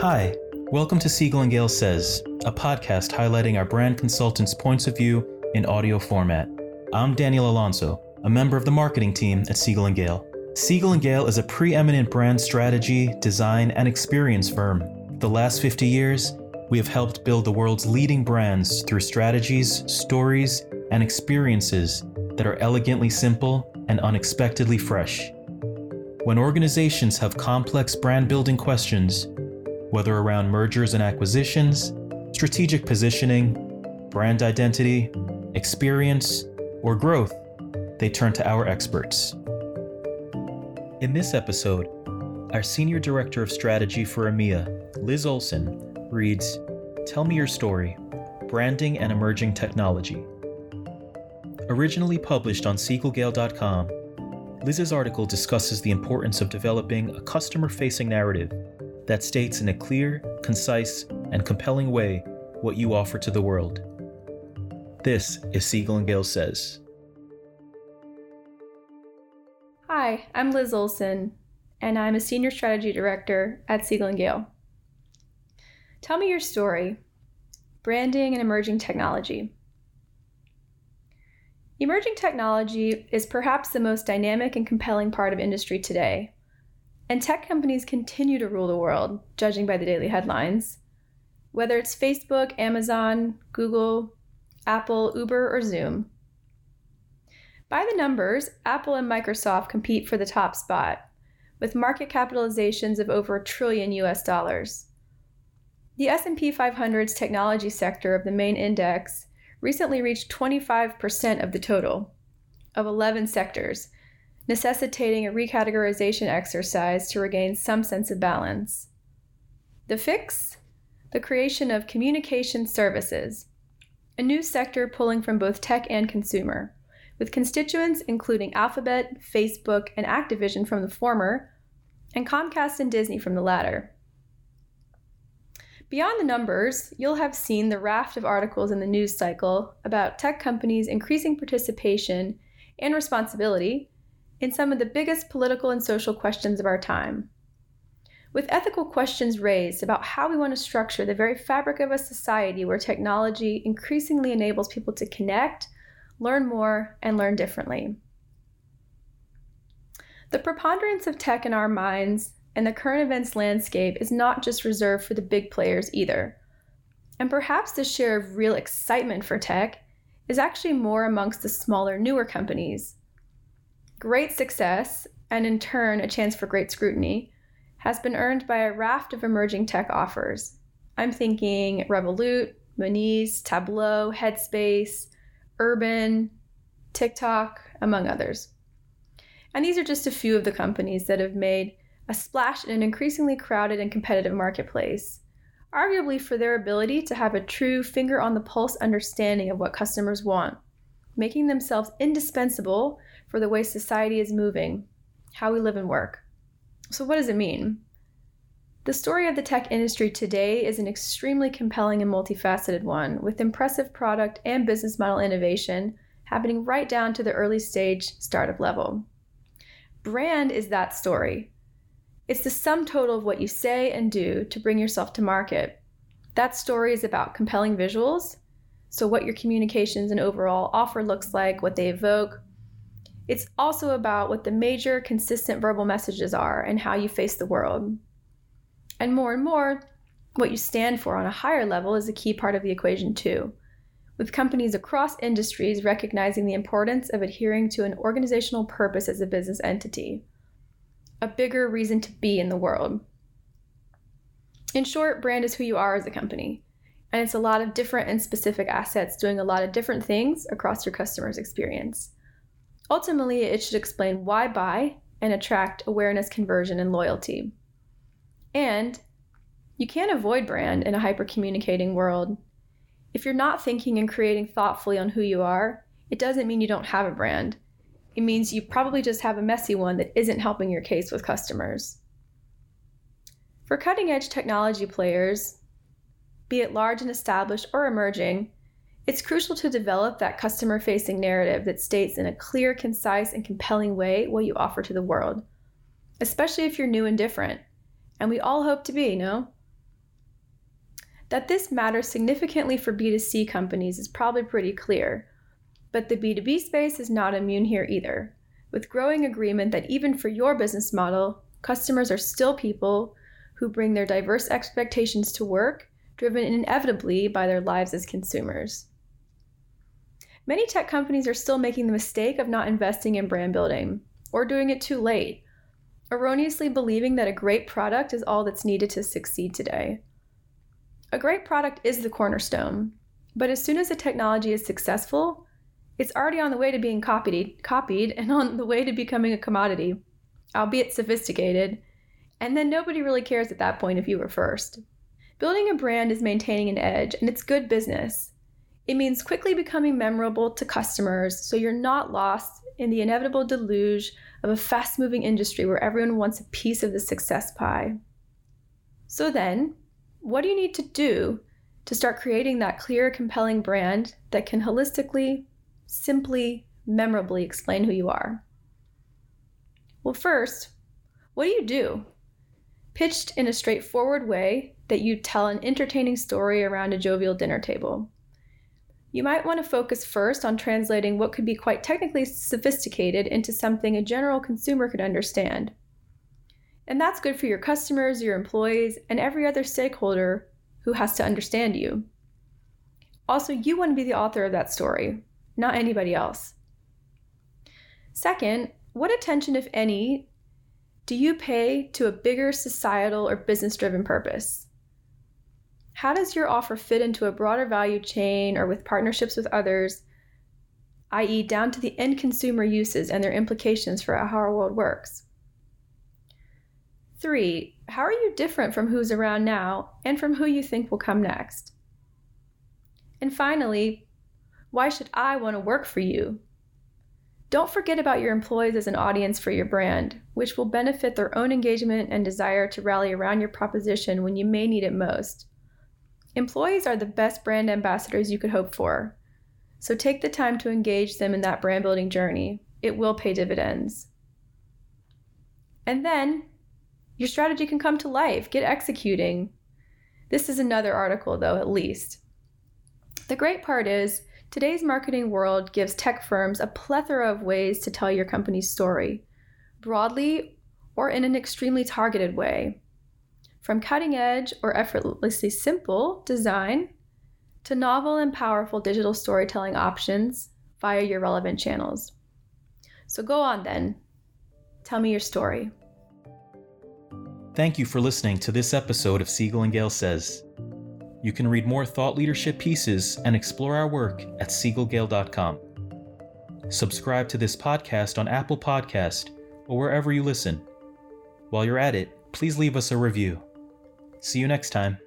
Hi, welcome to Siegel and Gale Says, a podcast highlighting our brand consultants' points of view in audio format. I'm Daniel Alonso, a member of the marketing team at Siegel and Gale. Siegel and Gale is a preeminent brand strategy, design, and experience firm. The last 50 years, we have helped build the world's leading brands through strategies, stories, and experiences that are elegantly simple and unexpectedly fresh. When organizations have complex brand building questions, whether around mergers and acquisitions, strategic positioning, brand identity, experience, or growth, they turn to our experts. In this episode, our Senior Director of Strategy for EMEA, Liz Olson, reads Tell Me Your Story Branding and Emerging Technology. Originally published on SiegelGale.com, Liz's article discusses the importance of developing a customer facing narrative that states in a clear, concise, and compelling way what you offer to the world. This is Siegel and Gale Says. Hi, I'm Liz Olson, and I'm a Senior Strategy Director at Siegel and Gale. Tell me your story branding and emerging technology. Emerging technology is perhaps the most dynamic and compelling part of industry today. And tech companies continue to rule the world, judging by the daily headlines. Whether it's Facebook, Amazon, Google, Apple, Uber, or Zoom. By the numbers, Apple and Microsoft compete for the top spot, with market capitalizations of over a trillion US dollars. The S&P 500's technology sector of the main index recently reached 25% of the total of 11 sectors, necessitating a recategorization exercise to regain some sense of balance. The fix? The creation of communication services, a new sector pulling from both tech and consumer, with constituents including Alphabet, Facebook, and Activision from the former, and Comcast and Disney from the latter. Beyond the numbers, you'll have seen the raft of articles in the news cycle about tech companies increasing participation and responsibility in some of the biggest political and social questions of our time. With ethical questions raised about how we want to structure the very fabric of a society where technology increasingly enables people to connect, learn more, and learn differently. The preponderance of tech in our minds and the current events landscape is not just reserved for the big players either. And perhaps the share of real excitement for tech is actually more amongst the smaller, newer companies. Great success, and in turn, a chance for great scrutiny, has been earned by a raft of emerging tech offers. I'm thinking Revolut, Monzo, Tableau, Headspace, Urban, TikTok, among others. And these are just a few of the companies that have made a splash in an increasingly crowded and competitive marketplace, arguably for their ability to have a true finger on the pulse understanding of what customers want, making themselves indispensable for the way society is moving, how we live and work. So, what does it mean? The story of the tech industry today is an extremely compelling and multifaceted one, with impressive product and business model innovation happening right down to the early stage startup level. Brand is that story, it's the sum total of what you say and do to bring yourself to market. That story is about compelling visuals, so what your communications and overall offer looks like, what they evoke. It's also about what the major consistent verbal messages are and how you face the world. And more and more, what you stand for on a higher level is a key part of the equation too, with companies across industries recognizing the importance of adhering to an organizational purpose as a business entity a bigger reason to be in the world. In short, brand is who you are as a company. And it's a lot of different and specific assets doing a lot of different things across your customer's experience. Ultimately, it should explain why buy and attract awareness, conversion, and loyalty. And you can't avoid brand in a hyper communicating world. If you're not thinking and creating thoughtfully on who you are, it doesn't mean you don't have a brand it means you probably just have a messy one that isn't helping your case with customers. For cutting edge technology players, be it large and established or emerging, it's crucial to develop that customer facing narrative that states in a clear, concise, and compelling way what you offer to the world, especially if you're new and different. And we all hope to be, no? That this matters significantly for B2C companies is probably pretty clear, but the B2B space is not immune here either, with growing agreement that even for your business model, customers are still people who bring their diverse expectations to work, driven inevitably by their lives as consumers. Many tech companies are still making the mistake of not investing in brand building, or doing it too late, erroneously believing that a great product is all that's needed to succeed today. A great product is the cornerstone, but as soon as a technology is successful, it's already on the way to being copied, copied and on the way to becoming a commodity, albeit sophisticated, and then nobody really cares at that point if you were first. Building a brand is maintaining an edge, and it's good business. It means quickly becoming memorable to customers so you're not lost in the inevitable deluge of a fast moving industry where everyone wants a piece of the success pie. So then, what do you need to do to start creating that clear, compelling brand that can holistically simply, memorably explain who you are? Well, first, what do you do? Pitched in a straightforward way that you tell an entertaining story around a jovial dinner table. You might want to focus first on translating what could be quite technically sophisticated into something a general consumer could understand. And that's good for your customers, your employees, and every other stakeholder who has to understand you. Also, you want to be the author of that story, not anybody else. Second, what attention, if any, do you pay to a bigger societal or business driven purpose? How does your offer fit into a broader value chain or with partnerships with others, i.e., down to the end consumer uses and their implications for how our world works? Three, how are you different from who's around now and from who you think will come next? And finally, why should I want to work for you? Don't forget about your employees as an audience for your brand, which will benefit their own engagement and desire to rally around your proposition when you may need it most. Employees are the best brand ambassadors you could hope for, so take the time to engage them in that brand building journey. It will pay dividends. And then your strategy can come to life. Get executing. This is another article, though, at least. The great part is today's marketing world gives tech firms a plethora of ways to tell your company's story, broadly or in an extremely targeted way. From cutting edge or effortlessly simple design to novel and powerful digital storytelling options via your relevant channels. So go on then. Tell me your story. Thank you for listening to this episode of Siegel and Gale Says. You can read more thought leadership pieces and explore our work at siegelgale.com. Subscribe to this podcast on Apple Podcast or wherever you listen. While you're at it, please leave us a review. See you next time.